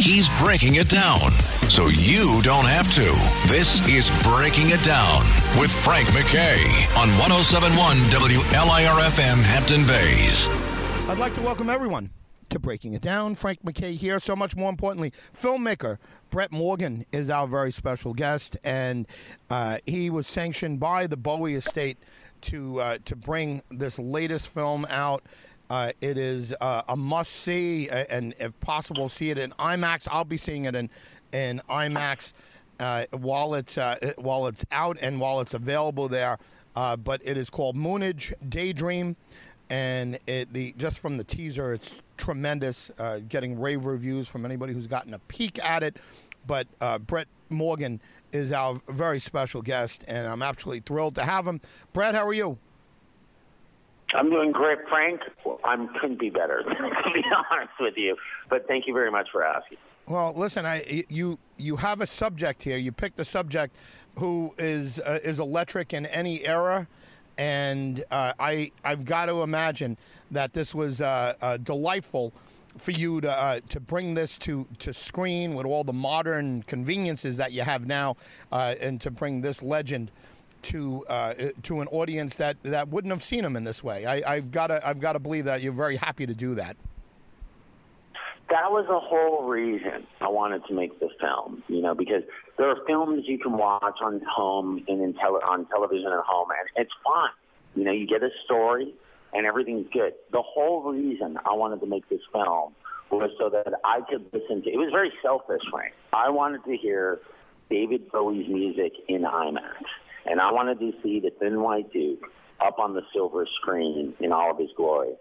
He's breaking it down so you don't have to. This is Breaking It Down with Frank McKay on 1071 WLIRFM Hampton Bays. I'd like to welcome everyone to Breaking It Down. Frank McKay here. So much more importantly, filmmaker Brett Morgen is our very special guest, and uh, he was sanctioned by the Bowie estate to uh, to bring this latest film out. Uh, it is uh, a must see, and if possible, see it in IMAX. I'll be seeing it in in IMAX uh, while it's uh, while it's out and while it's available there. Uh, but it is called Moonage Daydream, and it, the just from the teaser, it's tremendous. Uh, getting rave reviews from anybody who's gotten a peek at it. But Brett Morgen is our very special guest, and I'm absolutely thrilled to have him. Brett, how are you? I'm doing great, Frank. I couldn't be better, to be honest with you. But thank you very much for asking. Well, listen, I you you have a subject here. You picked a subject who is uh, is electric in any era, and uh, I I've got to imagine that this was uh, uh delightful for you to uh, to bring this to to screen with all the modern conveniences that you have now, uh, and to bring this legend to uh, to an audience that, that wouldn't have seen him in this way. I, have got to I've got to believe that you're very happy to do that. That was the whole reason I wanted to make this film. You know, because there are films you can watch on home and in tele- on television at home, and it's fine. You know, you get a story and everything's good. The whole reason I wanted to make this film was so that I could listen to. It was very selfish, Frank. I wanted to hear David Bowie's music in IMAX. And I wanted to see the thin white Duke up on the silver screen in all of his glory.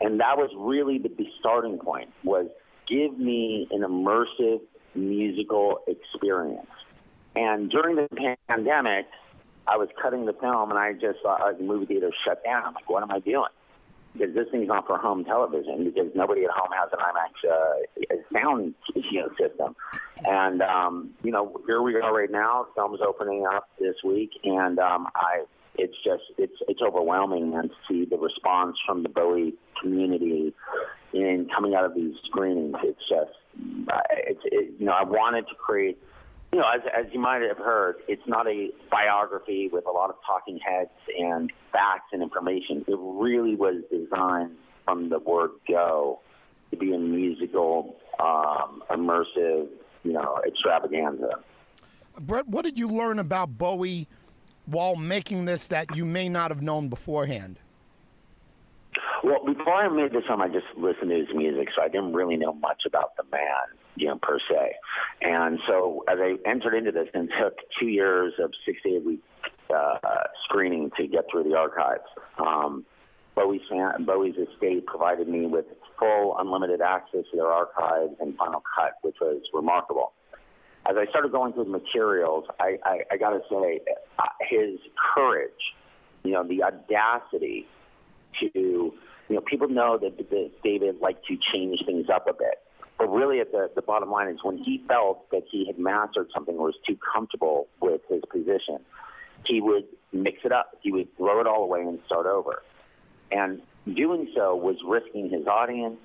And that was really the starting point was give me an immersive musical experience. And during the pandemic, I was cutting the film and I just saw the movie theater shut down. I'm like, what am I doing? Because this thing's not for home television because nobody at home has an IMAX uh, sound you know, system. And um, you know, here we are right now. Film's opening up this week, and um, I it's just it's it's overwhelming man to see the response from the Bowie community in coming out of these screenings. It's just uh, it's it, you know I wanted to create you know, as, as you might have heard, it's not a biography with a lot of talking heads and facts and information. It really was designed from the word go to be a musical, um, immersive, you know, extravaganza. Brett, what did you learn about Bowie while making this that you may not have known beforehand? Well, before I made this film, I just listened to his music, so I didn't really know much about the man, you know, per se. And so as I entered into this and took two years of six to eight week uh, screening to get through the archives, um, Bowie's, Bowie's estate provided me with full unlimited access to their archives and final cut, which was remarkable. As I started going through the materials, I, I, I got to say, uh, his courage, you know, the audacity to you know, people know that, that David liked to change things up a bit. But really, at the, the bottom line is when he felt that he had mastered something or was too comfortable with his position, he would mix it up. He would throw it all away and start over. And doing so was risking his audience,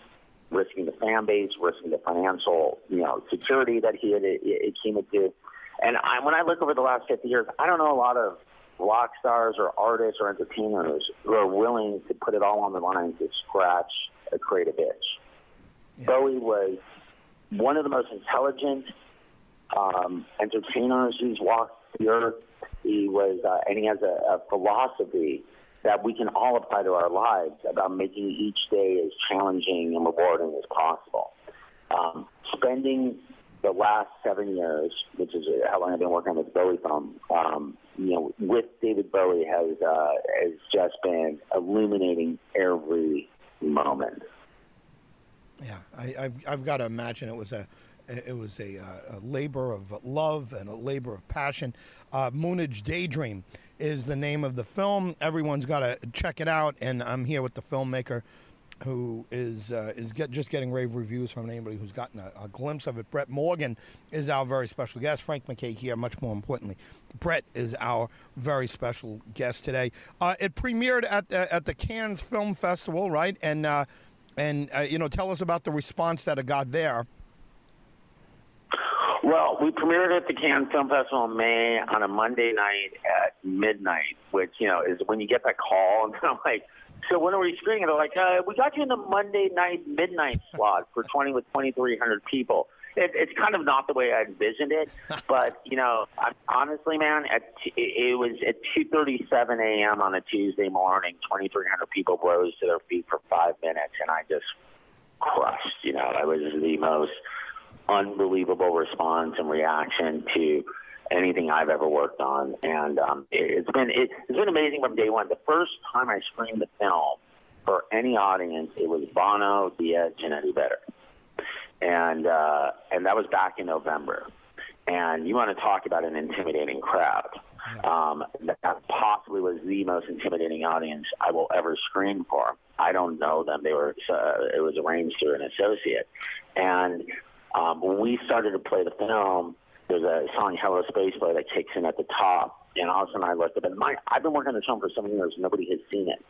risking the fan base, risking the financial, you know, security that he had it, it came into. And I, when I look over the last 50 years, I don't know a lot of rock stars or artists or entertainers who are willing to put it all on the line to scratch a creative itch. Yeah. Bowie was one of the most intelligent um, entertainers who's walked the earth. He was, uh, and he has a, a philosophy that we can all apply to our lives about making each day as challenging and rewarding as possible. Um, spending the last seven years, which is how long I've been working this Bowie film, um, you know, with David Bowie has uh, has just been illuminating every moment. Yeah, I, have I've got to imagine it was a It was a, uh, a labor of love and a labor of passion. Uh, Moonage Daydream is the name of the film. Everyone's got to check it out, and I'm here with the filmmaker who is uh, is get, just getting rave reviews from anybody who's gotten a, a glimpse of it. Brett Morgen is our very special guest. Frank McKay here. Much more importantly, Brett is our very special guest today. Uh, it premiered at the, at the Cannes Film Festival, right? And uh, and uh, you know, tell us about the response that it got there. Well, we premiered at the Cannes Film Festival in May on a Monday night at midnight, which you know is when you get that call, and I'm like, "So when are we screening?" And they're like, uh, "We got you in the Monday night midnight slot for 20 with 2,300 people." It, it's kind of not the way I envisioned it, but you know, I, honestly, man, at t- it was at 2:37 a.m. on a Tuesday morning. 2,300 people rose to their feet for five minutes, and I just crushed. You know, I was the most unbelievable response and reaction to anything I've ever worked on, and um, it, it's been it, it's been amazing from day one. The first time I screened the film for any audience, it was Bono, Diaz, and Eddie Vedder, and uh, and that was back in November. And you want to talk about an intimidating crowd? Um, that possibly was the most intimidating audience I will ever screen for. I don't know them; they were uh, it was arranged through an associate, and um, when we started to play the film, there's a song "Hallo Spaceboy" that kicks in at the top, and all of a sudden I looked up, and my I've been working on this film for seven years. Nobody has seen it.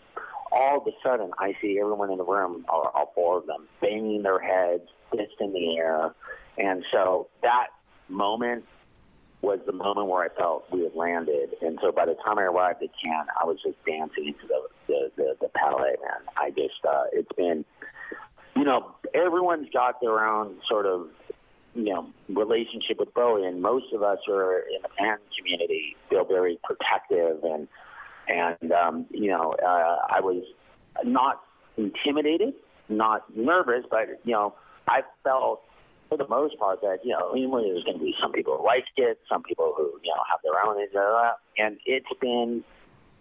All of a sudden, I see everyone in the room, all, all four of them, banging their heads, fist in the air, and so that moment was the moment where I felt we had landed. And so by the time I arrived at Cannes, I was just dancing into the the, the, the palais, man. I just uh, it's been you know, everyone's got their own sort of, you know, relationship with Bowie, and most of us are in the fan community feel very protective, and and um, you know, uh, I was not intimidated, not nervous, but you know, I felt for the most part that you know, there's going to be some people who like it, some people who you know have their own, and it's been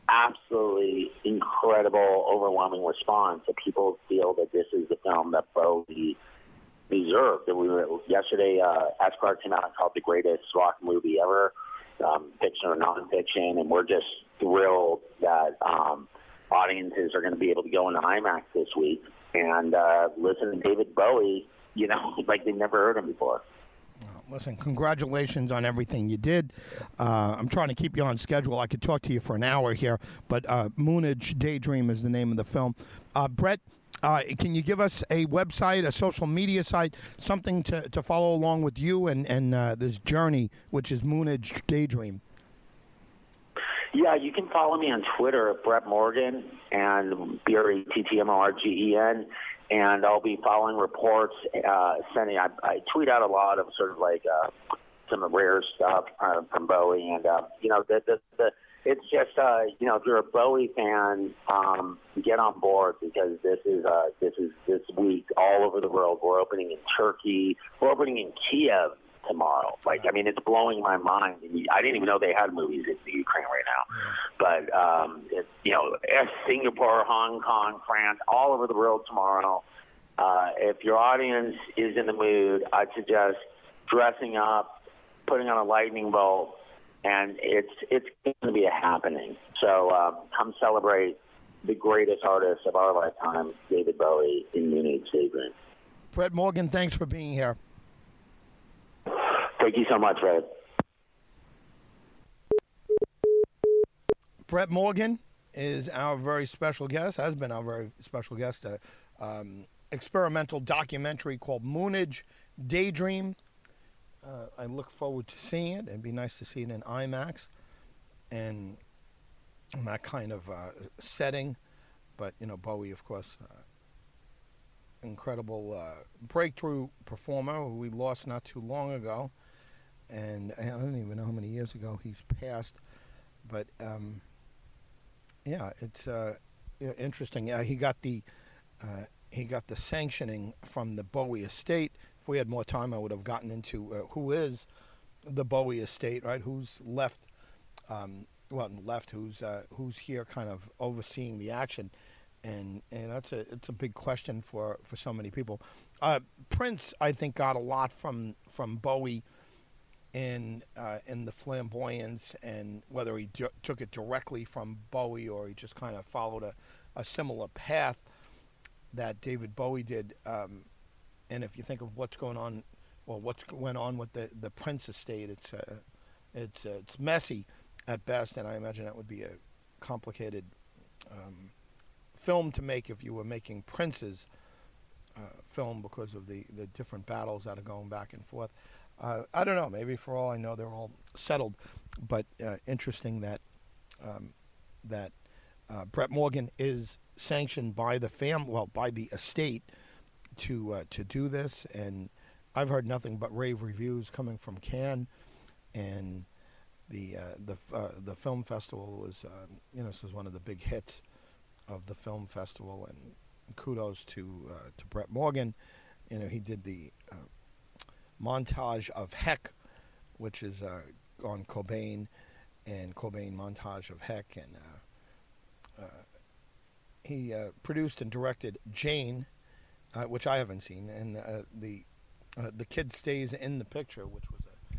absolutely incredible, overwhelming response that people feel that this is the film that Bowie deserved. And we were yesterday. Uh, Esquire came out and called the greatest rock movie ever, um, fiction or nonfiction, and we're just thrilled that um, audiences are going to be able to go into IMAX this week and uh, listen to David Bowie. You know, like they've never heard him before. Listen, congratulations on everything you did. Uh, I'm trying to keep you on schedule. I could talk to you for an hour here, but uh, Moonage Daydream is the name of the film. Uh, Brett, uh, can you give us a website, a social media site, something to, to follow along with you and, and uh, this journey, which is Moonage Daydream? Yeah, you can follow me on Twitter at Brett Morgen and B R E T T M O R G E N and I'll be following reports, uh, sending. I, I tweet out a lot of sort of like uh, some rare stuff uh, from Bowie, and uh, you know, the, the, the it's just uh, you know, if you're a Bowie fan, um, get on board because this is uh, this is this week all over the world. We're opening in Turkey. We're opening in Kiev tomorrow. Like, I mean, it's blowing my mind. I didn't even know they had movies in the Ukraine right now. But, um, it, you know, Singapore, Hong Kong, France, all over the world tomorrow. Uh, if your audience is in the mood, I'd suggest dressing up, putting on a lightning bolt, and it's it's going to be a happening. So uh, come celebrate the greatest artist of our lifetime, David Bowie, in Moonage, Daydream. Brett Morgen, thanks for being here. Thank you so much, Red. Brett Morgen is our very special guest, has been our very special guest. Uh, um, experimental documentary called Moonage Daydream. Uh, I look forward to seeing it. It'd be nice to see it in IMAX and in that kind of uh, setting. But, you know, Bowie, of course, uh, incredible uh, breakthrough performer who we lost not too long ago and I don't even know how many years ago he's passed, but um, yeah, it's uh, interesting. He got the uh, he got the sanctioning from the Bowie estate. If we had more time, I would have gotten into uh, who is the Bowie estate, right? Who's left? Um, well, left. Who's uh, who's here, kind of overseeing the action, and and that's a it's a big question for for so many people. Uh, Prince, I think, got a lot from from Bowie in uh, in the flamboyance, and whether he ju- took it directly from Bowie or he just kind of followed a, a similar path that David Bowie did. Um, and if you think of what's going on, well, what's went on with the the Prince estate, it's uh, it's uh, it's messy at best, and I imagine that would be a complicated. Um, film to make if you were making Prince's uh, film because of the, the different battles that are going back and forth. Uh, I don't know. Maybe for all I know, they're all settled. But uh, interesting that um, that uh, Brett Morgen is sanctioned by the fam, well, by the estate to uh, to do this, and I've heard nothing but rave reviews coming from Cannes, and the uh, the the film festival was um, you know this was one of the big hits of the film festival, and kudos to uh, to Brett Morgen. You know, he did the uh, montage of Heck, which is uh, on Cobain, and Cobain montage of Heck, and uh, uh, he uh, produced and directed Jane, which I haven't seen, and the the kid stays in the picture, which was a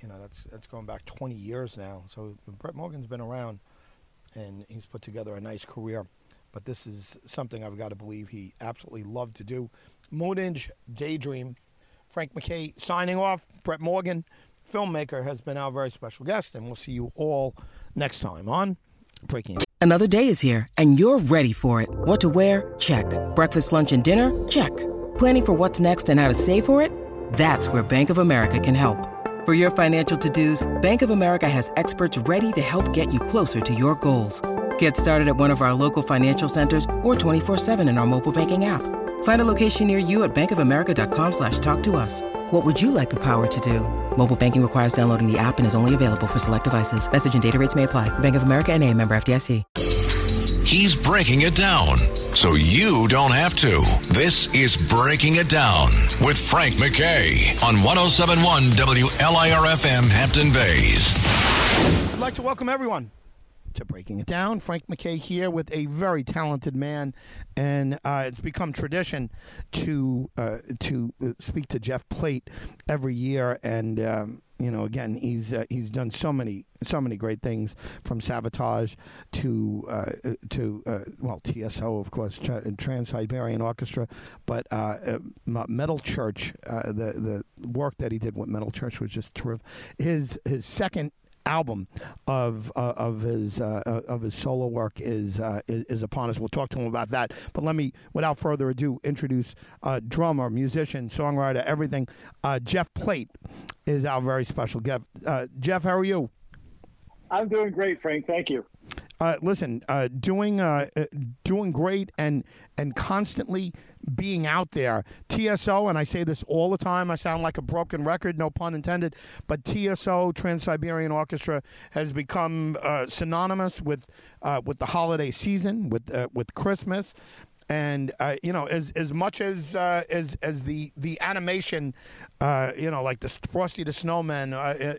you know that's that's going back 20 years now. So Brett Morgen's been around, and he's put together a nice career but this is something I've got to believe he absolutely loved to do. Moonage Daydream. Frank McKay signing off. Brett Morgen, filmmaker, has been our very special guest, and we'll see you all next time on Breaking. Another day is here, and you're ready for it. What to wear? Check. Breakfast, lunch, and dinner? Check. Planning for what's next and how to save for it? That's where Bank of America can help. For your financial to-dos, Bank of America has experts ready to help get you closer to your goals. Get started at one of our local financial centers or 24-7 in our mobile banking app. Find a location near you at bankofamerica.com slash talk to us. What would you like the power to do? Mobile banking requires downloading the app and is only available for select devices. Message and data rates may apply. Bank of America and a member FDIC. He's breaking it down so you don't have to. This is Breaking It Down with Frank McKay on 1071 WLIRFM Hampton Bays. I'd like to welcome everyone to Breaking It Down. Frank McKay here with a very talented man, and uh, it's become tradition to uh, to uh, speak to Jeff Plate every year, and. Um, you know, again, he's uh, he's done so many so many great things from Savatage to uh, to uh, well TSO of course Trans Siberian Orchestra, but Metal Church the the work that he did with Metal Church was just terrific. His his second album of uh, of his uh, uh, of his solo work is, uh, is, is upon us. We'll talk to him about that. But let me, without further ado, introduce uh, drummer, musician, songwriter, everything. Uh, Jeff Plate is our very special guest. Jeff, how are you? I'm doing great, Frank. Thank you. Uh, listen, uh, doing uh, doing great and and constantly being out there. TSO, and I say this all the time. I sound like a broken record, no pun intended. But TSO, Trans Siberian Orchestra, has become uh, synonymous with uh, with the holiday season, with uh, with Christmas. And you know, as as much as as as the the animation, you know, like the Frosty the Snowman,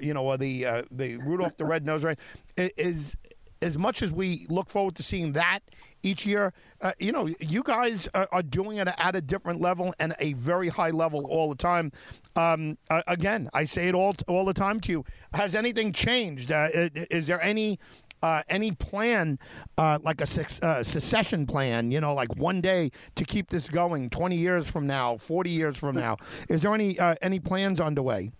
you know, or the the Rudolph the Red Nose, right, is as much as we look forward to seeing that each year, uh, you know, you guys are, are, doing it at a different level and a very high level all the time. Um, uh, again, I say it all all the time to you. Has anything changed? Uh, is there any uh, any plan, uh, like a uh, secession plan, you know, like one day to keep this going, twenty years from now, forty years from now? Is there any uh, any plans underway?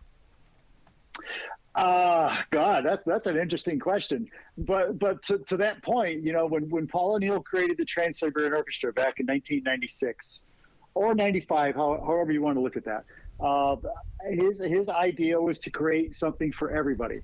Uh God, that's that's an interesting question. But but to, to that point, you know, when when Paul O'Neill created the Trans Siberian Orchestra back in 1996 or 95, how, however you want to look at that, uh, his his idea was to create something for everybody.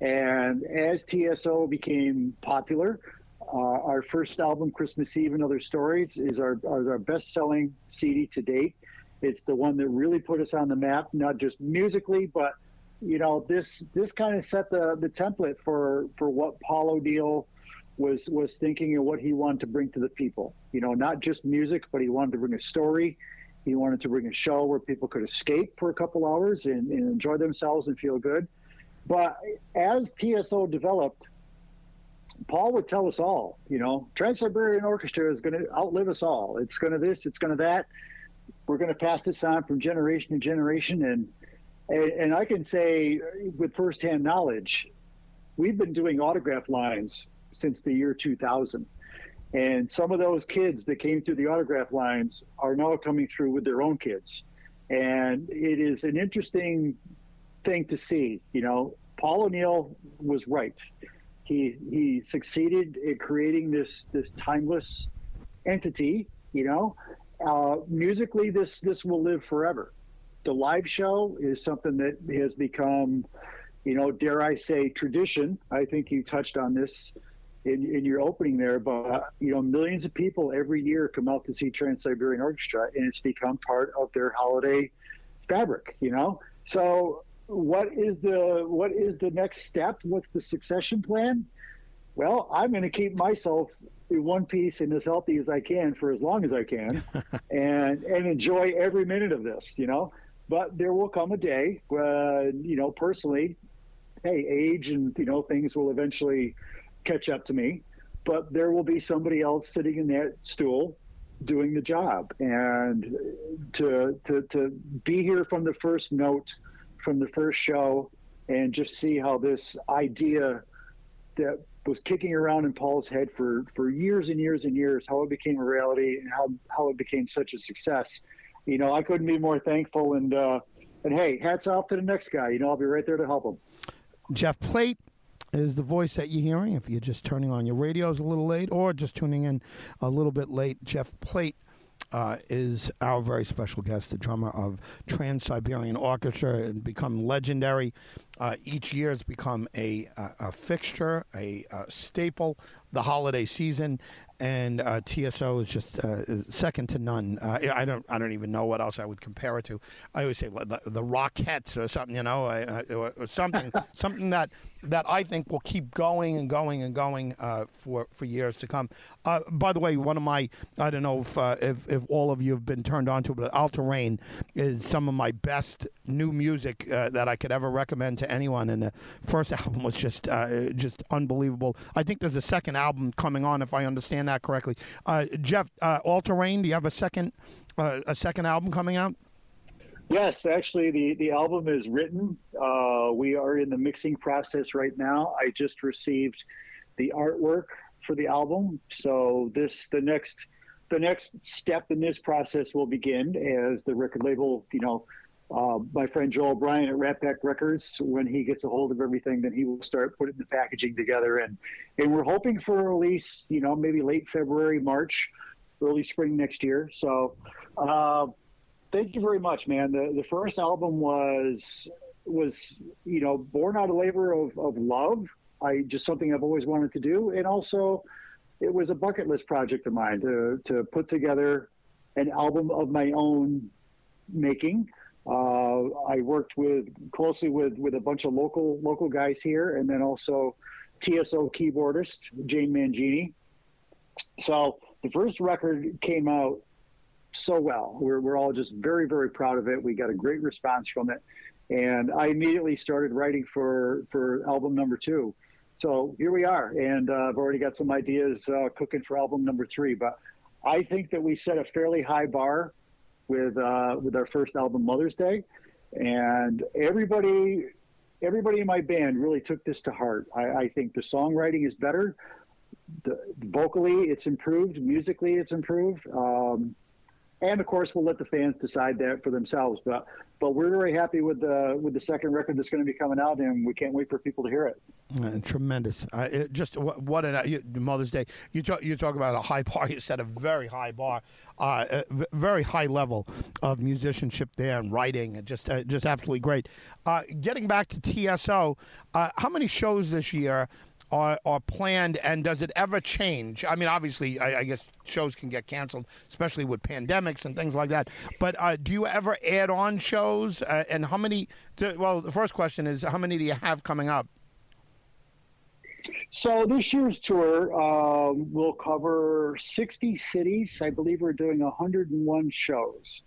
And as TSO became popular, uh, our first album, Christmas Eve and Other Stories, is our, our, our best selling CD to date. It's the one that really put us on the map, not just musically, but you know, this this kind of set the the template for for what Paul O'Neill was was thinking and what he wanted to bring to the people. You know, not just music, but he wanted to bring a story. He wanted to bring a show where people could escape for a couple hours and, and enjoy themselves and feel good. But as TSO developed, Paul would tell us all, you know, Trans Siberian Orchestra is going to outlive us all. It's going to this, it's going to that. We're going to pass this on from generation to generation. And, and, and I can say with firsthand knowledge, we've been doing autograph lines since the year 2000. And some of those kids that came through the autograph lines are now coming through with their own kids. And it is an interesting thing to see. You know, Paul O'Neill was right. He he succeeded in creating this this timeless entity. You know, uh, musically, this this will live forever. The live show is something that has become, you know, dare I say, tradition. I think you touched on this in, in your opening there, but you know, millions of people every year come out to see Trans Siberian Orchestra, and it's become part of their holiday fabric. You know, so what is the what is the next step? What's the succession plan? Well, I'm going to keep myself in one piece and as healthy as I can for as long as I can, and and enjoy every minute of this. You know, but there will come a day when you know personally, hey, age and you know things will eventually catch up to me, but there will be somebody else sitting in that stool doing the job and to to to be here from the first note from the first show and just see how this idea that was kicking around in Paul's head for, for years and years and years, how it became a reality and how, how it became such a success. You know, I couldn't be more thankful and, uh, and hey, hats off to the next guy. You know, I'll be right there to help him. Jeff Plate is the voice that you're hearing. If you're just turning on your radios a little late or just tuning in a little bit late, Jeff Plate uh, is our very special guest, the drummer of Trans Siberian Orchestra, and become legendary. Uh, each year has become a, a, a fixture, a, a, staple, the holiday season, and uh, TSO is just uh, second to none. Uh, I don't I don't even know what else I would compare it to. I always say the, the Rockettes or something, you know, or something something that that I think will keep going and going and going uh, for for years to come. Uh, by the way, one of my I don't know if, uh, if if all of you have been turned on to it, but All Terrain is some of my best new music that I could ever recommend to anyone. And the first album was just just unbelievable. I think there's a second album coming on, if I understand that correctly. Uh, Jeff, uh, All Terrain, do you have a second uh, a second album coming out? Yes, actually, the, the album is written. Uh, we are in the mixing process right now. I just received the artwork for the album, so this the next the next step in this process will begin as the record label, you know, uh, my friend Joel Bryan at Rat Pack Records, when he gets a hold of everything, then he will start putting the packaging together, and and we're hoping for a release, you know, maybe late February, March, early spring next year. So, uh, thank you very much, man. The the first album was was you know born out of labor of, of love. I just something I've always wanted to do, and also it was a bucket list project of mine to to put together an album of my own making I worked with closely with with a bunch of local local guys here, and then also TSO keyboardist Jane Mangini. So the first record came out so well. We're we're all just very very proud of it. We got a great response from it, and I immediately started writing for for album number two. So here we are, and uh, I've already got some ideas uh, cooking for album number three. But I think that we set a fairly high bar with uh, with our first album Mother's Day, and everybody everybody in my band really took this to heart. I, I think the songwriting is better. The, vocally, it's improved. Musically, it's improved. Um, and of course, we'll let the fans decide that for themselves. But but we're very happy with the with the second record that's going to be coming out, and we can't wait for people to hear it. Uh, tremendous! Uh, it just what, what an you, Mother's Day. You talk you talk about a high bar. You set a very high bar, uh, a very high level of musicianship there and writing, and just uh, just absolutely great. Uh, getting back to TSO, uh, how many shows this year? Are, are planned, and does it ever change? I mean, obviously, I, I guess shows can get canceled, especially with pandemics and things like that. But uh, do you ever add on shows? Uh, and how many? To, well, the first question is how many do you have coming up? So this year's tour uh, will cover 60 cities. I believe we're doing 101 shows.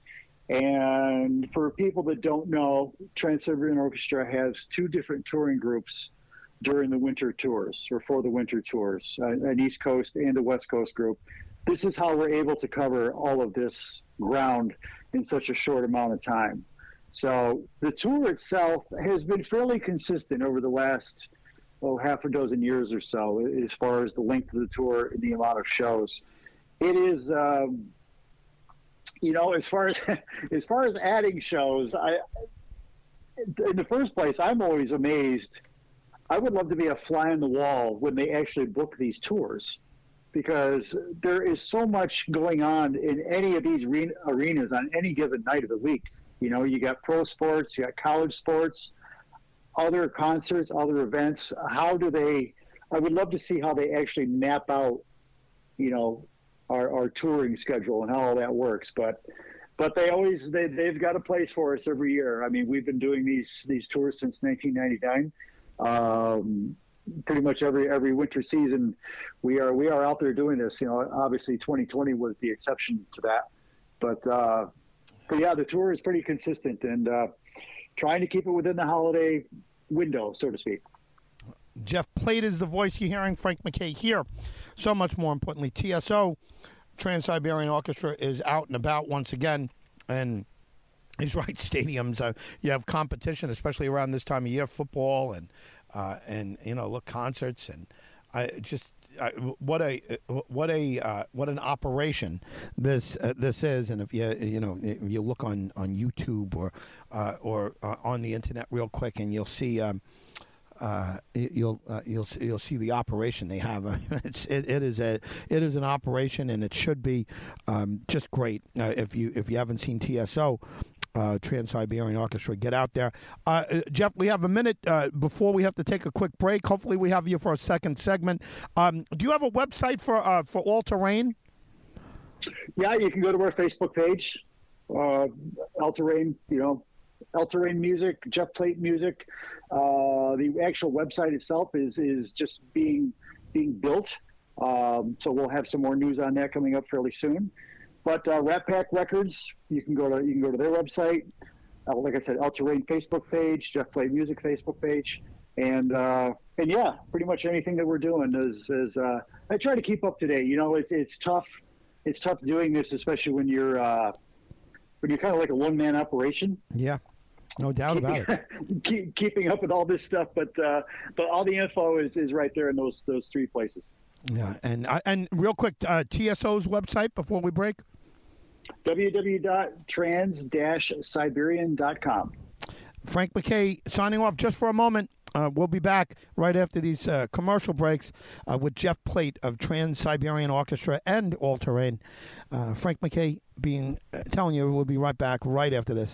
And for people that don't know, Trans Siberian Orchestra has two different touring groups during the winter tours or for the winter tours, uh, an East Coast and a West Coast group. This is how we're able to cover all of this ground in such a short amount of time. So the tour itself has been fairly consistent over the last oh half a dozen years or so as far as the length of the tour and the amount of shows. It is. Um, you know, as far as as far as adding shows, I in the first place, I'm always amazed. I would love to be a fly on the wall when they actually book these tours, because there is so much going on in any of these arenas on any given night of the week. You know, you got pro sports, you got college sports, other concerts, other events. How do they? I would love to see how they actually map out, you know, our, our touring schedule and how all that works. But but they always they they've got a place for us every year. I mean, we've been doing these these tours since 1999. Um, pretty much every every winter season, we are we are out there doing this. You know, obviously 2020 was the exception to that, but uh, but yeah, the tour is pretty consistent and uh, trying to keep it within the holiday window, so to speak. Jeff Plate is the voice you're hearing. Frank McKay here. So much more importantly, TSO, Trans Siberian Orchestra, is out and about once again. And he's right, stadiums. Uh, you have competition, especially around this time of year, football and uh, and you know, look concerts and I just uh, what a what a uh, what an operation this uh, this is, and if you you know if you look on on YouTube or uh, or uh, on the internet real quick, and you'll see. Um, uh, you'll uh, you'll you'll see the operation they have. it's it, it is a it is an operation, and it should be um, just great. If you if you haven't seen TSO, uh, Trans Siberian Orchestra. Get out there. Uh, uh, Jeff, we have a minute uh, before we have to take a quick break. Hopefully, we have you for a second segment. Um, do you have a website for uh, for All Terrain? Yeah, you can go to our Facebook page, uh, Terrain. You know, All Terrain Music, Jeff Plate Music. Uh, the actual website itself is is just being being built. Um, so we'll have some more news on that coming up fairly soon. But uh, Rat Pack Records, you can go to you can go to their website. Uh, like I said, All Terrain Facebook page, Jeff Plate Music Facebook page, and uh, and yeah, pretty much anything that we're doing is is uh, I try to keep up to date. You know, it's it's tough. It's tough doing this, especially when you're uh, when you're kind of like a one man operation. Yeah. No doubt about it. Keep, keeping up with all this stuff, but uh, but all the info is, is right there in those those three places. Yeah, and and real quick, uh, TSO's website before we break www.trans-siberian.com. Frank McKay signing off just for a moment. Uh, we'll be back right after these uh, commercial breaks uh, with Jeff Plate of Trans Siberian Orchestra and All Terrain. Uh, Frank McKay being uh, telling you we'll be right back right after this.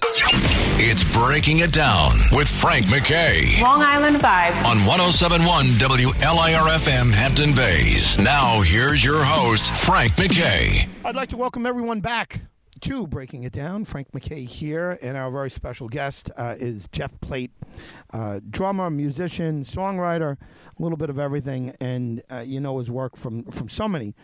It's breaking it down with Frank McKay. Long Island vibes on 1071 WLIRFM Hampton Bays. Now here's your host Frank MacKay. I'd like to welcome everyone back to Breaking It Down. Frank McKay here, and our very special guest uh, is Jeff Plate, uh, drummer, musician, songwriter, a little bit of everything, and uh, you know his work from from so many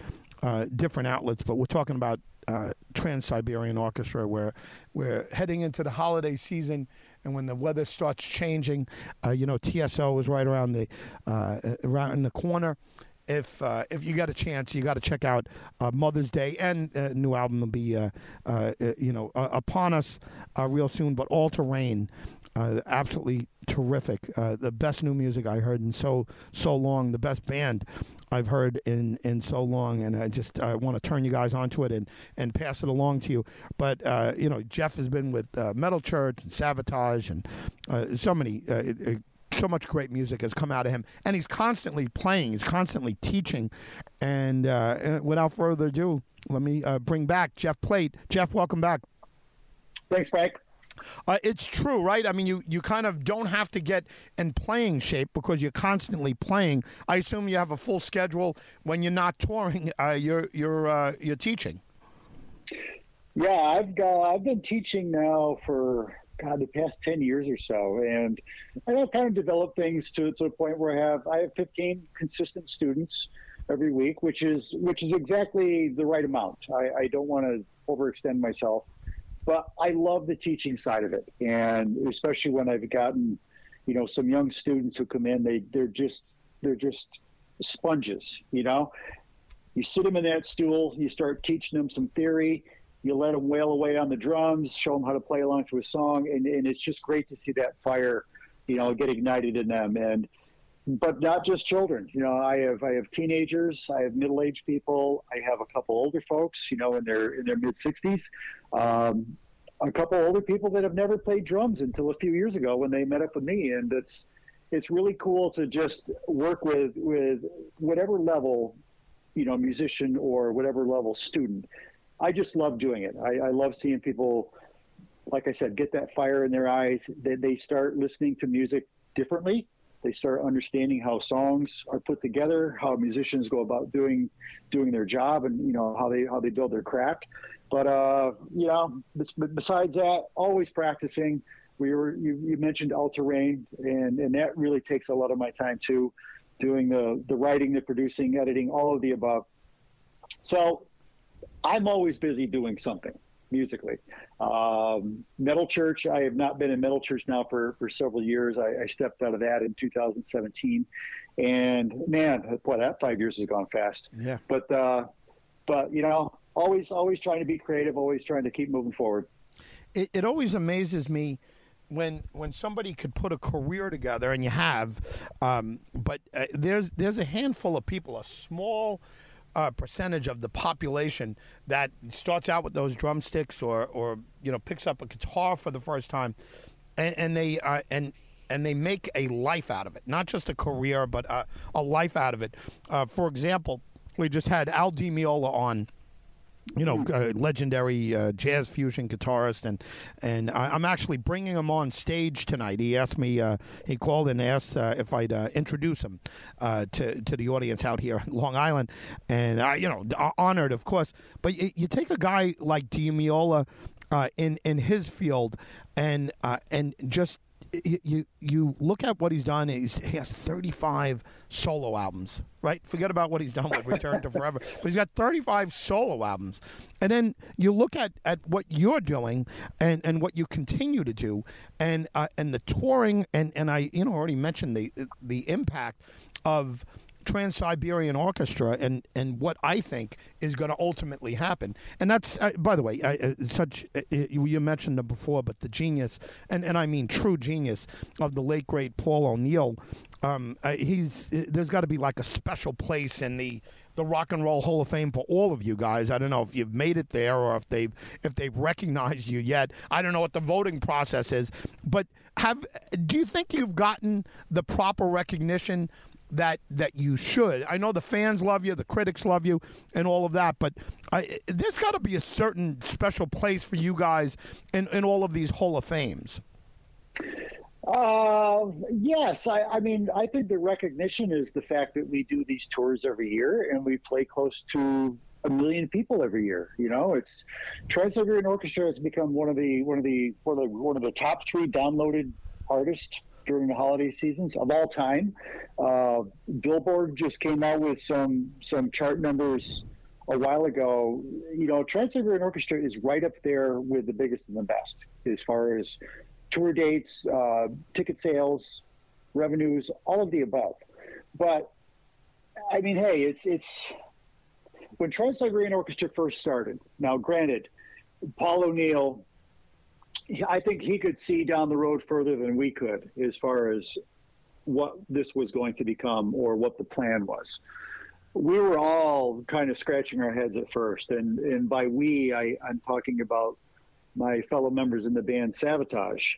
uh, different outlets. But we're talking about uh, Trans Siberian Orchestra, where we're heading into the holiday season. And when the weather starts changing, uh, you know TSO is right around the around in the corner, if uh, if you got a chance, you got to check out uh, Mother's Day and uh, new album will be uh, uh, uh, you know upon us real soon. But All Terrain, absolutely terrific. the best new music I heard in so so long. The best band. I've heard in, in so long, and I just I want to turn you guys onto it and, and pass it along to you. But you know, Jeff has been with Metal Church and Savatage and so many so much great music has come out of him, and he's constantly playing. He's constantly teaching. And uh, without further ado, let me uh, bring back Jeff Plate. Jeff, welcome back. Thanks, Frank. Uh, it's true, right? I mean, you, you kind of don't have to get in playing shape because you're constantly playing. I assume you have a full schedule when you're not touring. Uh, you're you're uh, you're teaching. Yeah, I've got, I've been teaching now for God, the past 10 years or so. And I've kind of developed things to, to the point where I have, I have 15 consistent students every week, which is, which is exactly the right amount. I, I don't want to overextend myself, but I love the teaching side of it. And especially when I've gotten, you know, some young students who come in, they they're just they're just sponges, you know. You sit them in that stool, you start teaching them some theory, you let them wail away on the drums, show them how to play along to a song, and, and it's just great to see that fire, you know, get ignited in them. And but not just children. You know, I have I have teenagers, I have middle aged people, I have a couple older folks, you know, in their in their mid sixties. Um, a couple older people that have never played drums until a few years ago when they met up with me, and it's it's really cool to just work with with whatever level, you know, musician or whatever level student. I just love doing it. I, I love seeing people, like I said, get that fire in their eyes. They, they start listening to music differently. They start understanding how songs are put together, how musicians go about doing doing their job, and you know how they how they build their craft. But uh, you know, besides that, always practicing. We were you, you mentioned All Terrain, and and that really takes a lot of my time too, doing the the writing, the producing, editing, all of the above. So I'm always busy doing something musically. Um, Metal Church, I have not been in Metal Church now for, for several years. I, I, stepped out of that in 2017. And man, boy, that five years has gone fast. Yeah. But, uh, but you know, always always trying to be creative, always trying to keep moving forward. It, it always amazes me when when somebody could put a career together, and you have, um, but uh, there's there's a handful of people, a small uh, percentage of the population that starts out with those drumsticks or or you know picks up a guitar for the first time, and, and they uh, and and they make a life out of it, not just a career, but a, a life out of it. Uh, for example, we just had Al Di Meola on you know, uh, legendary uh, jazz fusion guitarist, and and I, am actually bringing him on stage tonight. He asked me, uh, he called and asked uh, if I'd uh, introduce him uh, to to the audience out here in Long Island, and I, you know, honored, of course. But you, you take a guy like Di Meola in in his field, and and just you you look at what he's done. He's, he has 35 solo albums, right? Forget about what he's done with Return to Forever, but he's got 35 solo albums. And then you look at, at what you're doing and, and what you continue to do, and uh, and the touring, and, and I you know already mentioned the the impact of Trans Siberian Orchestra and, and what I think is going to ultimately happen. And that's, uh, by the way, uh, such uh, you mentioned it before, but the genius, and, and I mean true genius of the late great Paul O'Neill. Um, uh, he's uh, there's got to be like a special place in the the Rock and Roll Hall of Fame for all of you guys. I don't know if you've made it there or if they've if they've recognized you yet. I don't know what the voting process is, but have do you think you've gotten the proper recognition that that you should. I know the fans love you, the critics love you, and all of that, but I, there's got to be a certain special place for you guys in, in all of these Hall of Fames. Uh, yes, I, I mean, I think the recognition is the fact that we do these tours every year and we play close to a million people every year. You know, it's Trans Siberian Orchestra has become one of the one of the one of the, one of the top three downloaded artists during the holiday seasons of all time. Uh, Billboard just came out with some some chart numbers a while ago. You know, Trans Siberian Orchestra is right up there with the biggest and the best as far as tour dates, uh, ticket sales, revenues, all of the above. But I mean, hey, it's it's when Trans Siberian Orchestra first started. Now, granted, Paul O'Neill I think he could see down the road further than we could as far as what this was going to become or what the plan was. We were all kind of scratching our heads at first, and and by we, I, I'm talking about my fellow members in the band Savatage.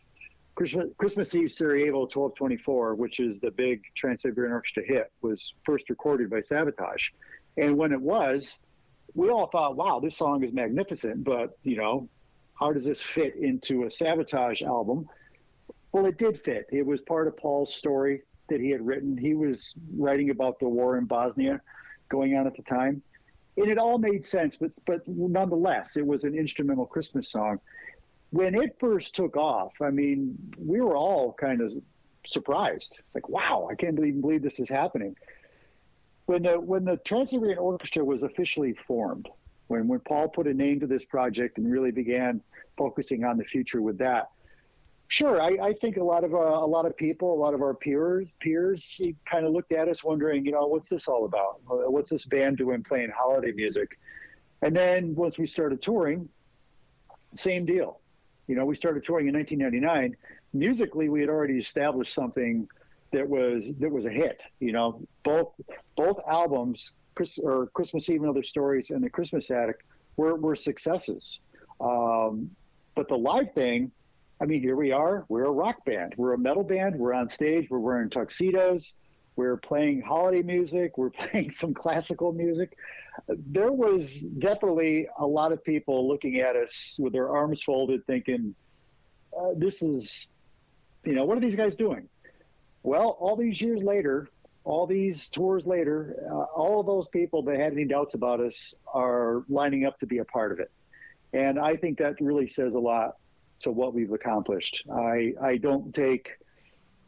Christmas, Christmas Eve Sarajevo 1224, which is the big Trans Siberian Orchestra hit, was first recorded by Savatage. And when it was, we all thought, wow, this song is magnificent, but, you know, how does this fit into a Savatage album? Well, it did fit. It was part of Paul's story that he had written. He was writing about the war in Bosnia going on at the time. And it all made sense, but, but nonetheless, it was an instrumental Christmas song. When it first took off, I mean, we were all kind of surprised. It's like, wow, I can't even believe this is happening. When the when the Trans Siberian Orchestra was officially formed, when when Paul put a name to this project and really began focusing on the future with that. Sure, I, I think a lot of uh, a lot of people, a lot of our peers, peers, kind of looked at us wondering, you know, what's this all about? Uh, what's this band doing playing holiday music? And then once we started touring, same deal. You know, we started touring in 1999. Musically, we had already established something that was that was a hit. You know, both both albums, Chris, or Christmas Eve and Other Stories and The Christmas Attic, were were successes. Um, but the live thing I mean, here we are. We're a rock band. We're a metal band. We're on stage. We're wearing tuxedos. We're playing holiday music. We're playing some classical music. There was definitely a lot of people looking at us with their arms folded, thinking, uh, "This is, you know, what are these guys doing?" Well, all these years later, all these tours later, uh, all of those people that had any doubts about us are lining up to be a part of it. And I think that really says a lot to what we've accomplished. I I don't take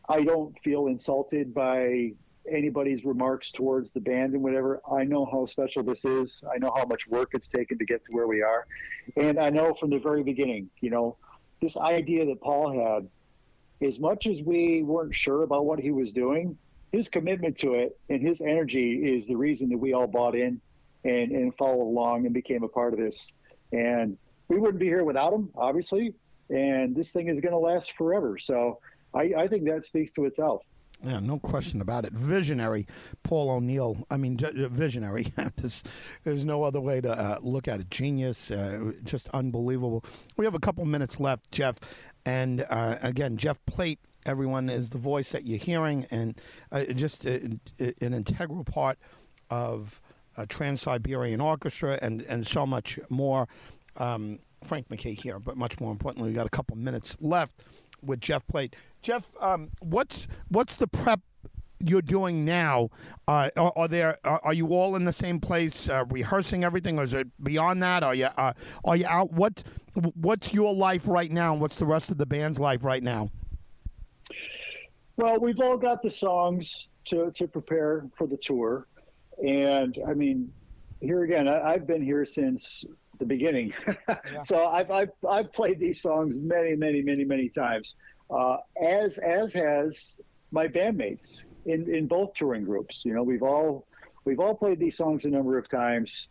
I don't feel insulted by anybody's remarks towards the band and whatever. I know how special this is. I know how much work it's taken to get to where we are. And I know from the very beginning, you know, this idea that Paul had, as much as we weren't sure about what he was doing, his commitment to it and his energy is the reason that we all bought in and, and followed along and became a part of this. And we wouldn't be here without him, obviously, and this thing is going to last forever. So I, I think that speaks to itself. Yeah, no question about it. Visionary, Paul O'Neill. I mean, visionary. there's, there's, no other way to uh, look at it. Genius, uh, just unbelievable. We have a couple minutes left, Jeff. And uh, again, Jeff Plate, everyone, is the voice that you're hearing, and uh, just a, uh, an integral part of Trans Siberian Orchestra and, and so much more. Um, Frank MacKay here, but much more importantly, we got a couple minutes left with Jeff Plate. Jeff, um, what's what's the prep you're doing now? Uh, are, are, there are, are, you all in the same place uh, rehearsing everything, or is it beyond that? Are you uh, are you out? What what's your life right now, and what's the rest of the band's life right now? Well, we've all got the songs to to prepare for the tour, and I mean, here again, I, I've been here since the beginning. yeah. So I've, I've, I've played these songs many, many, many, many times, uh, as as has my bandmates in, in both touring groups. You know, we've all we've all played these songs a number of times.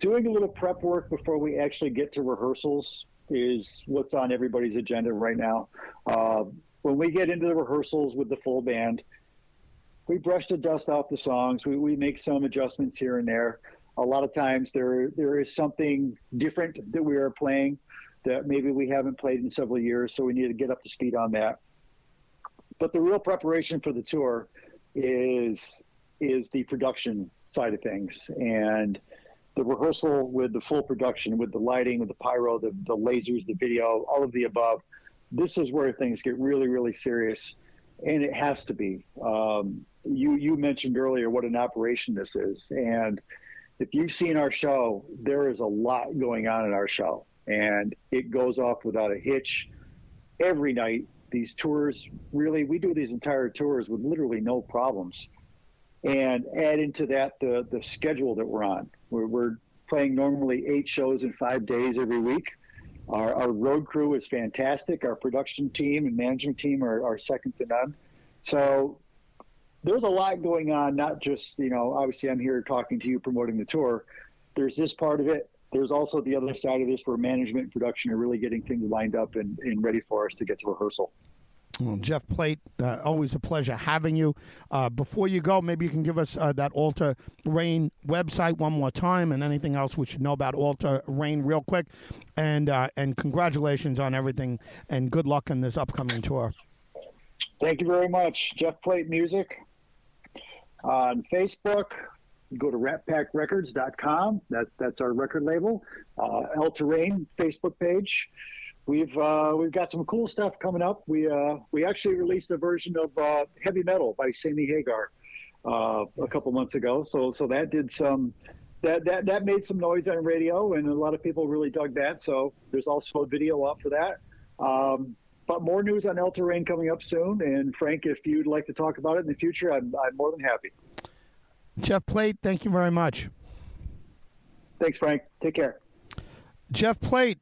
Doing a little prep work before we actually get to rehearsals is what's on everybody's agenda right now. Uh, when we get into the rehearsals with the full band, we brush the dust off the songs. We, we make some adjustments here and there a lot of times there there is something different that we are playing that maybe we haven't played in several years, so we need to get up to speed on that. But the real preparation for the tour is is the production side of things and the rehearsal with the full production, with the lighting, with the pyro, the, the lasers, the video, all of the above. This is where things get really, really serious, and it has to be. Um, you you mentioned earlier what an operation this is, and if you've seen our show, there is a lot going on in our show, and it goes off without a hitch every night. These tours, really, we do these entire tours with literally no problems. And add into that the the schedule that we're on. We're, we're playing normally eight shows in five days every week. Our, our road crew is fantastic. Our production team and management team are, are second to none. So there's a lot going on, not just, you know, obviously I'm here talking to you promoting the tour. There's this part of it. There's also the other side of this where management and production are really getting things lined up and, and ready for us to get to rehearsal. Well, Jeff Plate, uh, always a pleasure having you. Uh, before you go, maybe you can give us uh, that Alter Rain website one more time, and anything else we should know about Alter Rain real quick. And uh, and congratulations on everything, and good luck in this upcoming tour. Thank you very much, Jeff Plate Music on Facebook. Go to ratpakrecords.com. That's that's our record label. Uh, Terrain Facebook page. We've uh, we've got some cool stuff coming up. We uh, we actually released a version of uh, Heavy Metal by Sammy Hagar uh, a couple months ago. So so that did some that, that that made some noise on radio, and a lot of people really dug that. So there's also a video up for that. Um, but more news on El Terrain coming up soon. And Frank, if you'd like to talk about it in the future, I'm, I'm more than happy. Jeff Plate, thank you very much. Thanks, Frank. Take care. Jeff Plate,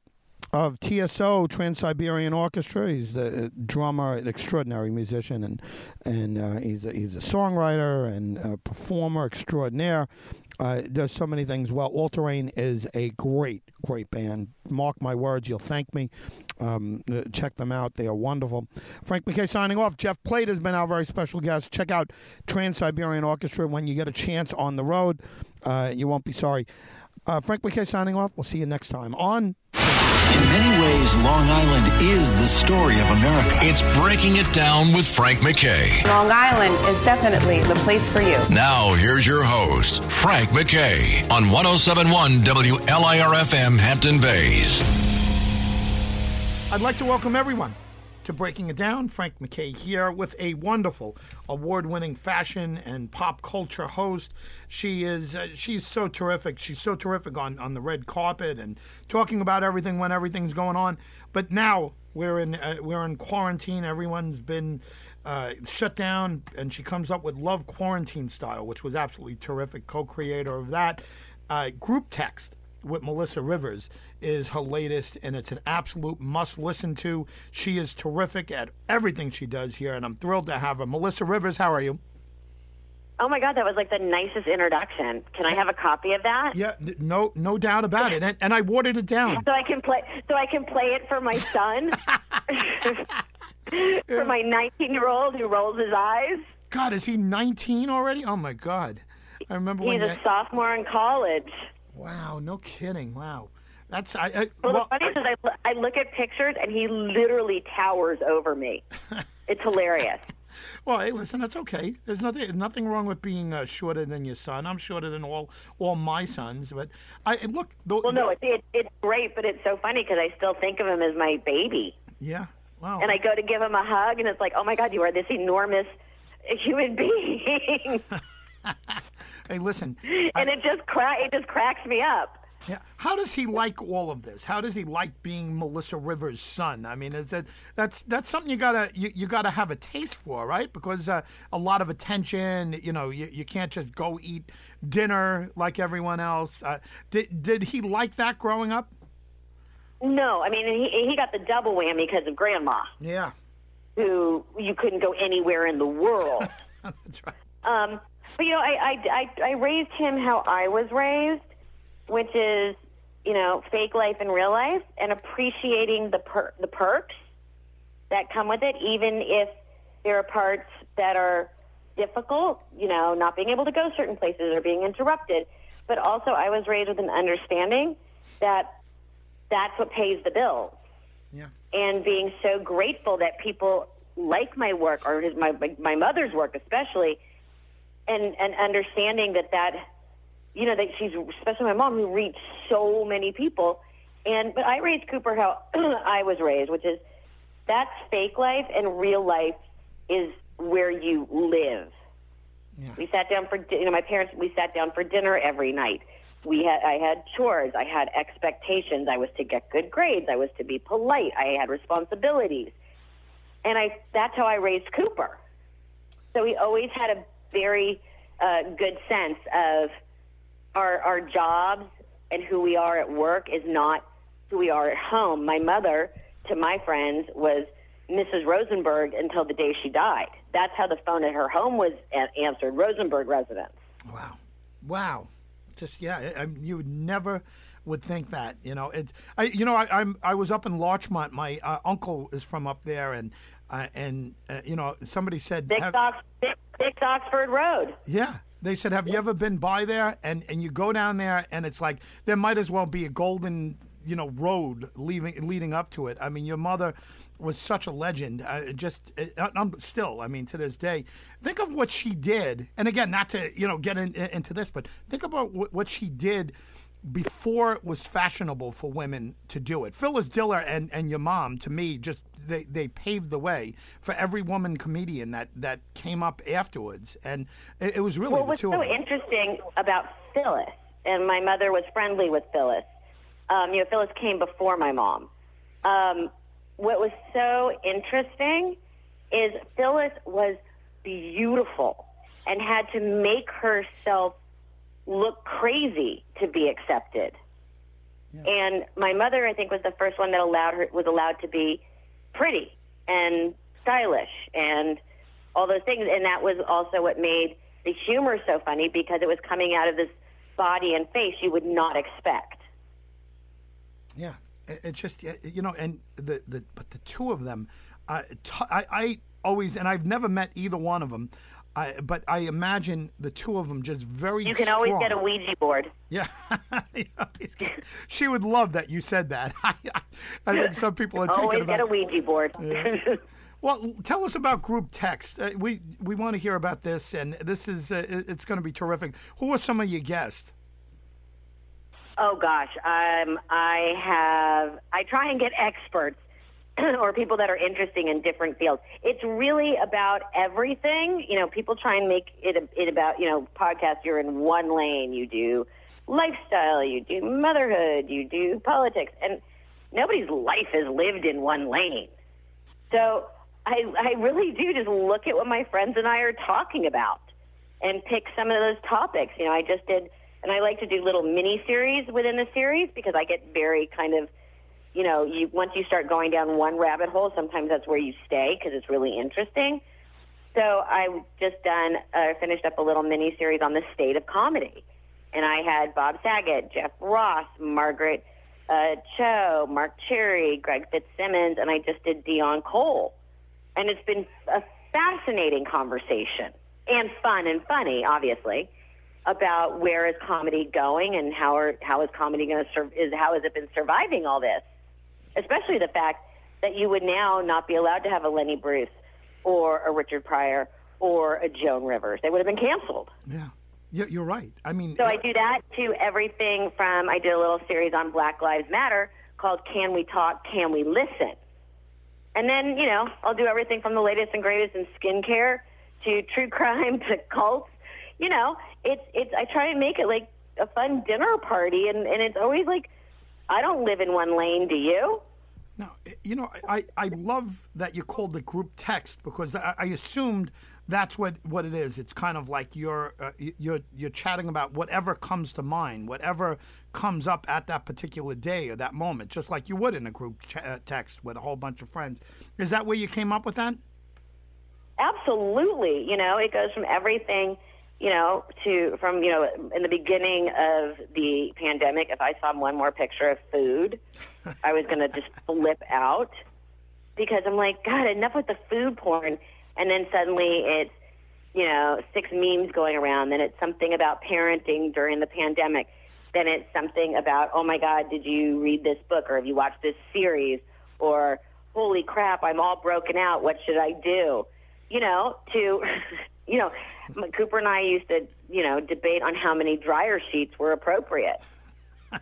of TSO Trans Siberian Orchestra. He's a drummer, an extraordinary musician, and and uh, he's a, he's a songwriter and a performer extraordinaire. Uh, does so many things well. All Terrain is a great, great band. Mark my words, you'll thank me. Um, uh, check them out; they are wonderful. Frank MacKay signing off. Jeff Plate has been our very special guest. Check out Trans Siberian Orchestra when you get a chance on the road. Uh, you won't be sorry. Uh, Frank MacKay signing off. We'll see you next time on. In many ways, Long Island is the story of America. It's breaking it down with Frank MacKay. Long Island is definitely the place for you. Now, here's your host, Frank MacKay, on 1071 WLIRFM Hampton Bays. I'd like to welcome everyone to Breaking It Down. Frank MacKay here with a wonderful award-winning fashion and pop culture host. She is uh, she's so terrific. She's so terrific on, on the red carpet and talking about everything when everything's going on. But now we're in uh, we're in quarantine. Everyone's been uh, shut down, and she comes up with Love Quarantine Style, which was absolutely terrific. Co-creator of that uh, group text with Melissa Rivers is her latest, and it's an absolute must listen to. She is terrific at everything she does here, and I'm thrilled to have her. Melissa Rivers, how are you? Oh my God, that was like the nicest introduction. Can I have a copy of that? Yeah, no, no doubt about it, and, and I watered it down. So I can play. So I can play it for my son, for my 19-year-old who rolls his eyes. God, is he 19 already? Oh my God, I remember when He's a sophomore in college. Wow, no kidding. Wow. That's I, I Well, well, the funny thing is, I, I look at pictures and he literally towers over me. It's hilarious. well, hey, listen, that's okay. There's nothing nothing wrong with being uh, shorter than your son. I'm shorter than all all my sons, but I look. The, Well, no, it, it, it's great, but it's so funny because I still think of him as my baby. yeah. Wow. And I go to give him a hug, and it's like, oh my God, you are this enormous human being. hey, listen. and it just cra- it just cracks me up. Yeah. How does he like all of this? How does he like being Melissa Rivers' son? I mean, is that that's that's something you gotta you, you gotta have a taste for, right? Because uh, a lot of attention. You know, you, you can't just go eat dinner like everyone else. Uh, did did he like that growing up? No, I mean he he got the double whammy because of grandma, Yeah. who you couldn't go anywhere in the world. That's right. um, but you know, I, I I I raised him how I was raised, which is you know fake life and real life, and appreciating the per- the perks that come with it, even if there are parts that are difficult. You know, not being able to go certain places or being interrupted. But also, I was raised with an understanding that that's what pays the bills Yeah. and being so grateful that people like my work or his, my my mother's work especially and and understanding that that you know that she's especially my mom who reached so many people and but I raised Cooper how I was raised which is that's fake life and real life is where you live we sat down for you know my parents we sat down for dinner every night we had I had chores, I had expectations, I was to get good grades, I was to be polite, I had responsibilities. And I that's how I raised Cooper. So he always had a very uh, good sense of our our jobs and who we are at work is not who we are at home. My mother, to my friends, was Mrs. Rosenberg until the day she died. That's how the phone at her home was answered, Rosenberg residence. Wow. Wow. Just yeah, I, I, you would never would think that. You know, it's I. You know, I, I'm I was up in Larchmont. My uh, uncle is from up there, and uh, and uh, you know, somebody said, Big, have- Big, Big Oxford Road. yeah. They said, "Have you ever been by there?" And and you go down there, and it's like there might as well be a golden, you know, road leaving leading up to it. I mean, your mother was such a legend. Uh, just uh, um, still, I mean, to this day, think of what she did. And again, not to you know get in, into this, but think about what she did before it was fashionable for women to do it. Phyllis Diller and, and your mom, to me, just they, they paved the way for every woman comedian that, that came up afterwards. And it, it was really the two so interesting about Phyllis, and my mother was friendly with Phyllis. Um, you know, Phyllis came before my mom. Um, what was so interesting is Phyllis was beautiful and had to make herself look crazy to be accepted. And my mother, I think, was the first one that allowed her was allowed to be pretty and stylish and all those things. And that was also what made the humor so funny because it was coming out of this body and face you would not expect. Yeah, It- it's just you know, and the the but the two of them, uh, t- I I always and I've never met either one of them. I, but I imagine the two of them just very. You can always get a Ouija board. Yeah, she would love that you said that. I, think some people are taking Always about. get a Ouija board. Well, tell us about group text. Uh, we we want to hear about this, and this is uh, it's going to be terrific. Who are some of your guests? Oh gosh, um, I have. I try and get experts or people that are interesting in different fields. It's really about everything. You know, people try and make it it about you know podcast. You're in one lane. You do lifestyle. You do motherhood. You do politics, and nobody's life is lived in one lane. So I I really do just look at what my friends and I are talking about and pick some of those topics. You know, I just did, and I like to do little mini series within the series because I get very kind of, you know, you once you start going down one rabbit hole, sometimes that's where you stay because it's really interesting. So I just done, uh, finished up a little mini series on the state of comedy, and I had Bob Saget, Jeff Ross, Margaret uh, Cho, Mark Cherry, Greg Fitzsimmons, and I just did Deon Cole. And it's been a fascinating conversation and fun and funny, obviously, about where is comedy going and how are how is comedy going to serve is how has it been surviving all this, especially the fact that you would now not be allowed to have a Lenny Bruce or a Richard Pryor or a Joan Rivers. They would have been canceled. Yeah, yeah you're right. I mean, So I uh, do that to everything from I did a little series on Black Lives Matter called Can We Talk, Can We Listen? And then, you know, I'll do everything from the latest and greatest in skincare to true crime to cults. You know, it's it's I try and make it like a fun dinner party and, and it's always like I don't live in one lane, do you? No, you know, I, I love that you called the group text because I, I assumed that's what, what it is. It's kind of like you're uh, you're you're chatting about whatever comes to mind, whatever comes up at that particular day or that moment, just like you would in a group ch- uh, text with a whole bunch of friends. Is that where you came up with that? Absolutely. You know, it goes from everything, you know, to from, you know, in the beginning of the pandemic, if I saw one more picture of food, I was going to just flip out because I'm like, God, enough with the food porn. And then suddenly it's, you know, six memes going around. Then it's something about parenting during the pandemic. Then it's something about, oh my God, did you read this book or have you watched this series? Or, holy crap, I'm all broken out. What should I do? You know, to, you know, Cooper and I used to, you know, debate on how many dryer sheets were appropriate.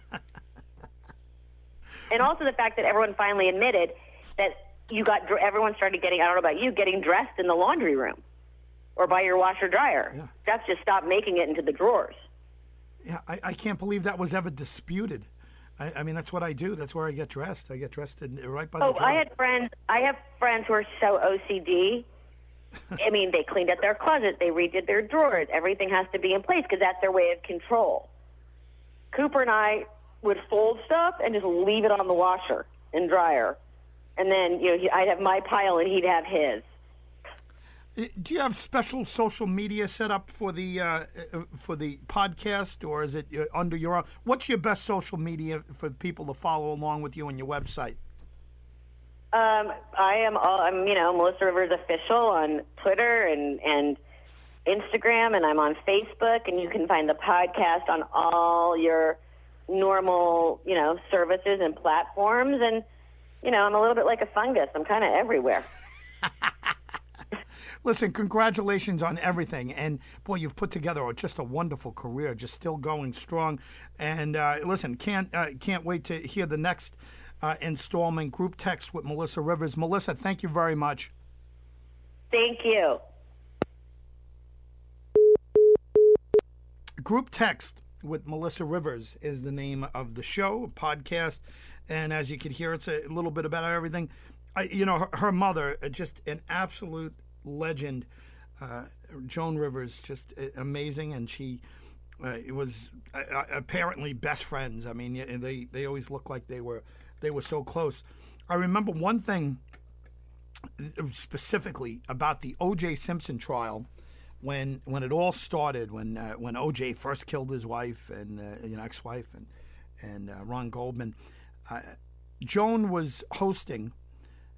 and also the fact that everyone finally admitted that you got, everyone started getting, I don't know about you, getting dressed in the laundry room or by your washer dryer. Yeah. That's just stopped making it into the drawers. Yeah, I, I can't believe that was ever disputed. I, I mean, that's what I do. That's where I get dressed. I get dressed in, right by the Oh. I had friends. I have friends who are so OCD. I mean, they cleaned up their closet, they redid their drawers. Everything has to be in place because that's their way of control. Cooper and I would fold stuff and just leave it on the washer and dryer, and then you know he, I'd have my pile and he'd have his. Uh, Do you have special social media set up for the uh, uh, for the podcast, or is it under your own? What's your best social media for people to follow along with you on your website? Um, I am, all, I'm, you know, Melissa Rivers official on Twitter and and Instagram, and I'm on Facebook, and you can find the podcast on all your normal, you know, services and platforms. And you know, I'm a little bit like a fungus. I'm kind of everywhere. Listen, congratulations on everything, and boy, you've put together just a wonderful career, just still going strong. And uh, listen, can't uh, can't wait to hear the next uh, installment, group text with Melissa Rivers. Melissa, thank you very much. Thank you. Group Text with Melissa Rivers is the name of the show, podcast. And as you can hear, it's a little bit about everything. I, you know, her, her mother, uh, just an absolute legend. Uh, Joan Rivers, just uh, amazing. And she uh, it was uh, uh, apparently best friends. I mean, they they always looked like they were they were so close. I remember one thing uh, specifically about the O.J. Simpson trial when when it all started when uh, when O.J. first killed his wife and uh, ex-wife and and uh, Ron Goldman. Uh, Joan was hosting,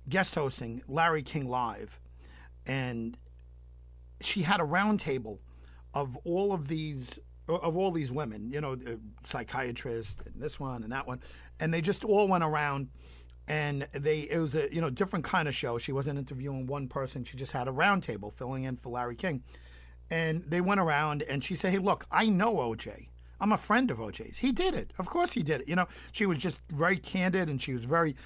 guest hosting Larry King Live, and she had a roundtable of all of these of all these women, you know, psychiatrists and this one and that one, and they just all went around and they it was a you know different kind of show. She wasn't interviewing one person; she just had a roundtable filling in for Larry King, and they went around and she said, "Hey, look, I know OJ. I'm a friend of OJ's. He did it. Of course, he did it. You know, she was just very candid and she was very,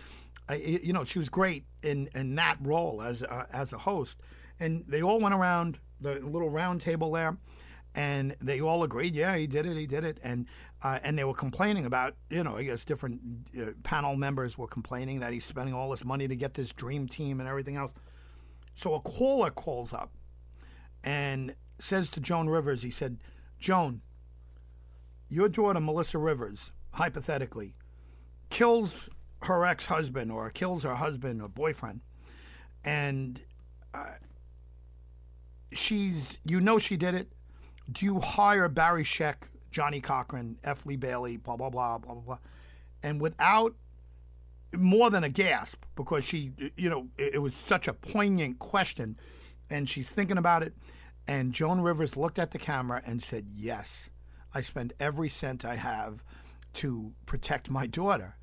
uh, you know, she was great in in that role as uh, as a host. And they all went around the little round table there, and they all agreed, yeah, he did it, he did it, and uh, and they were complaining about, you know, I guess different uh, panel members were complaining that he's spending all this money to get this dream team and everything else. So a caller calls up and says to Joan Rivers, he said, Joan, your daughter Melissa Rivers, hypothetically, kills her ex-husband or kills her husband or boyfriend, and uh, she's you know she did it. Do you hire Barry Scheck, Johnnie Cochran, F. Lee Bailey, blah blah blah blah blah blah, and without more than a gasp because she you know it, it was such a poignant question, and she's thinking about it, and Joan Rivers looked at the camera and said yes. I spend every cent I have to protect my daughter.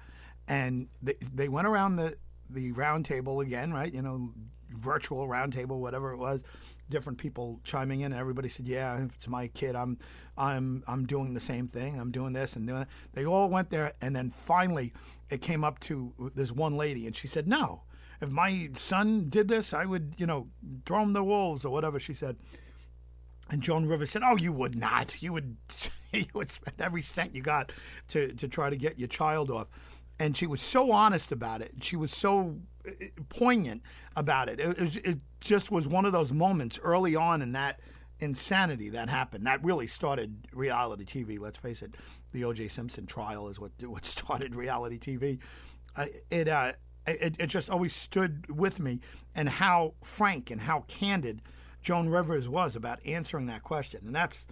And they, they went around the, the round table again, right? You know, virtual round table, whatever it was. Different people chiming in, and everybody said, "Yeah, if it's my kid, I'm, I'm, I'm doing the same thing. I'm doing this and doing that." They all went there, and then finally, it came up to this one lady, and she said, "No, if my son did this, I would, you know, throw him the wolves or whatever." She said, and Joan Rivers said, "Oh, you would not. You would, you would spend every cent you got to to try to get your child off." And she was so honest about it. She was so poignant about it. It, was, it just was one of those moments early on in that insanity that happened. That really started reality TV. Let's face it, the O.J. Simpson trial is what what started reality TV. It, uh, it it just always stood with me, and how frank and how candid Joan Rivers was about answering that question. And that's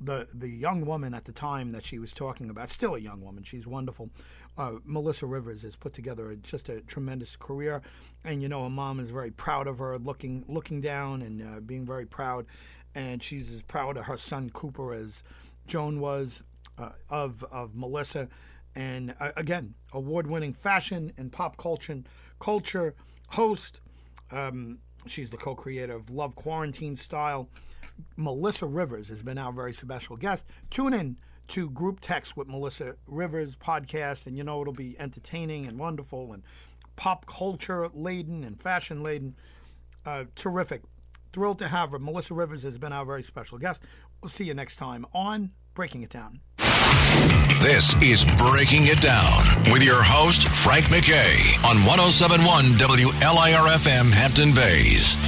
the the young woman at the time that she was talking about, still a young woman. She's wonderful. Uh, Melissa Rivers has put together a, just a tremendous career, and you know, her mom is very proud of her, looking looking down and uh, being very proud, and she's as proud of her son Cooper as Joan was uh, of of Melissa, and uh, again, award-winning fashion and pop culture culture host. Um, She's the co creator of Love Quarantine Style. Melissa Rivers has been our very special guest. Tune in to Group Text with Melissa Rivers podcast, and you know it'll be entertaining and wonderful and pop culture laden and fashion laden. Uh, terrific. Thrilled to have her. Melissa Rivers has been our very special guest. We'll see you next time on Breaking It Down. This is Breaking It Down with your host, Frank MacKay, on 1071 WLIRFM Hampton Bays.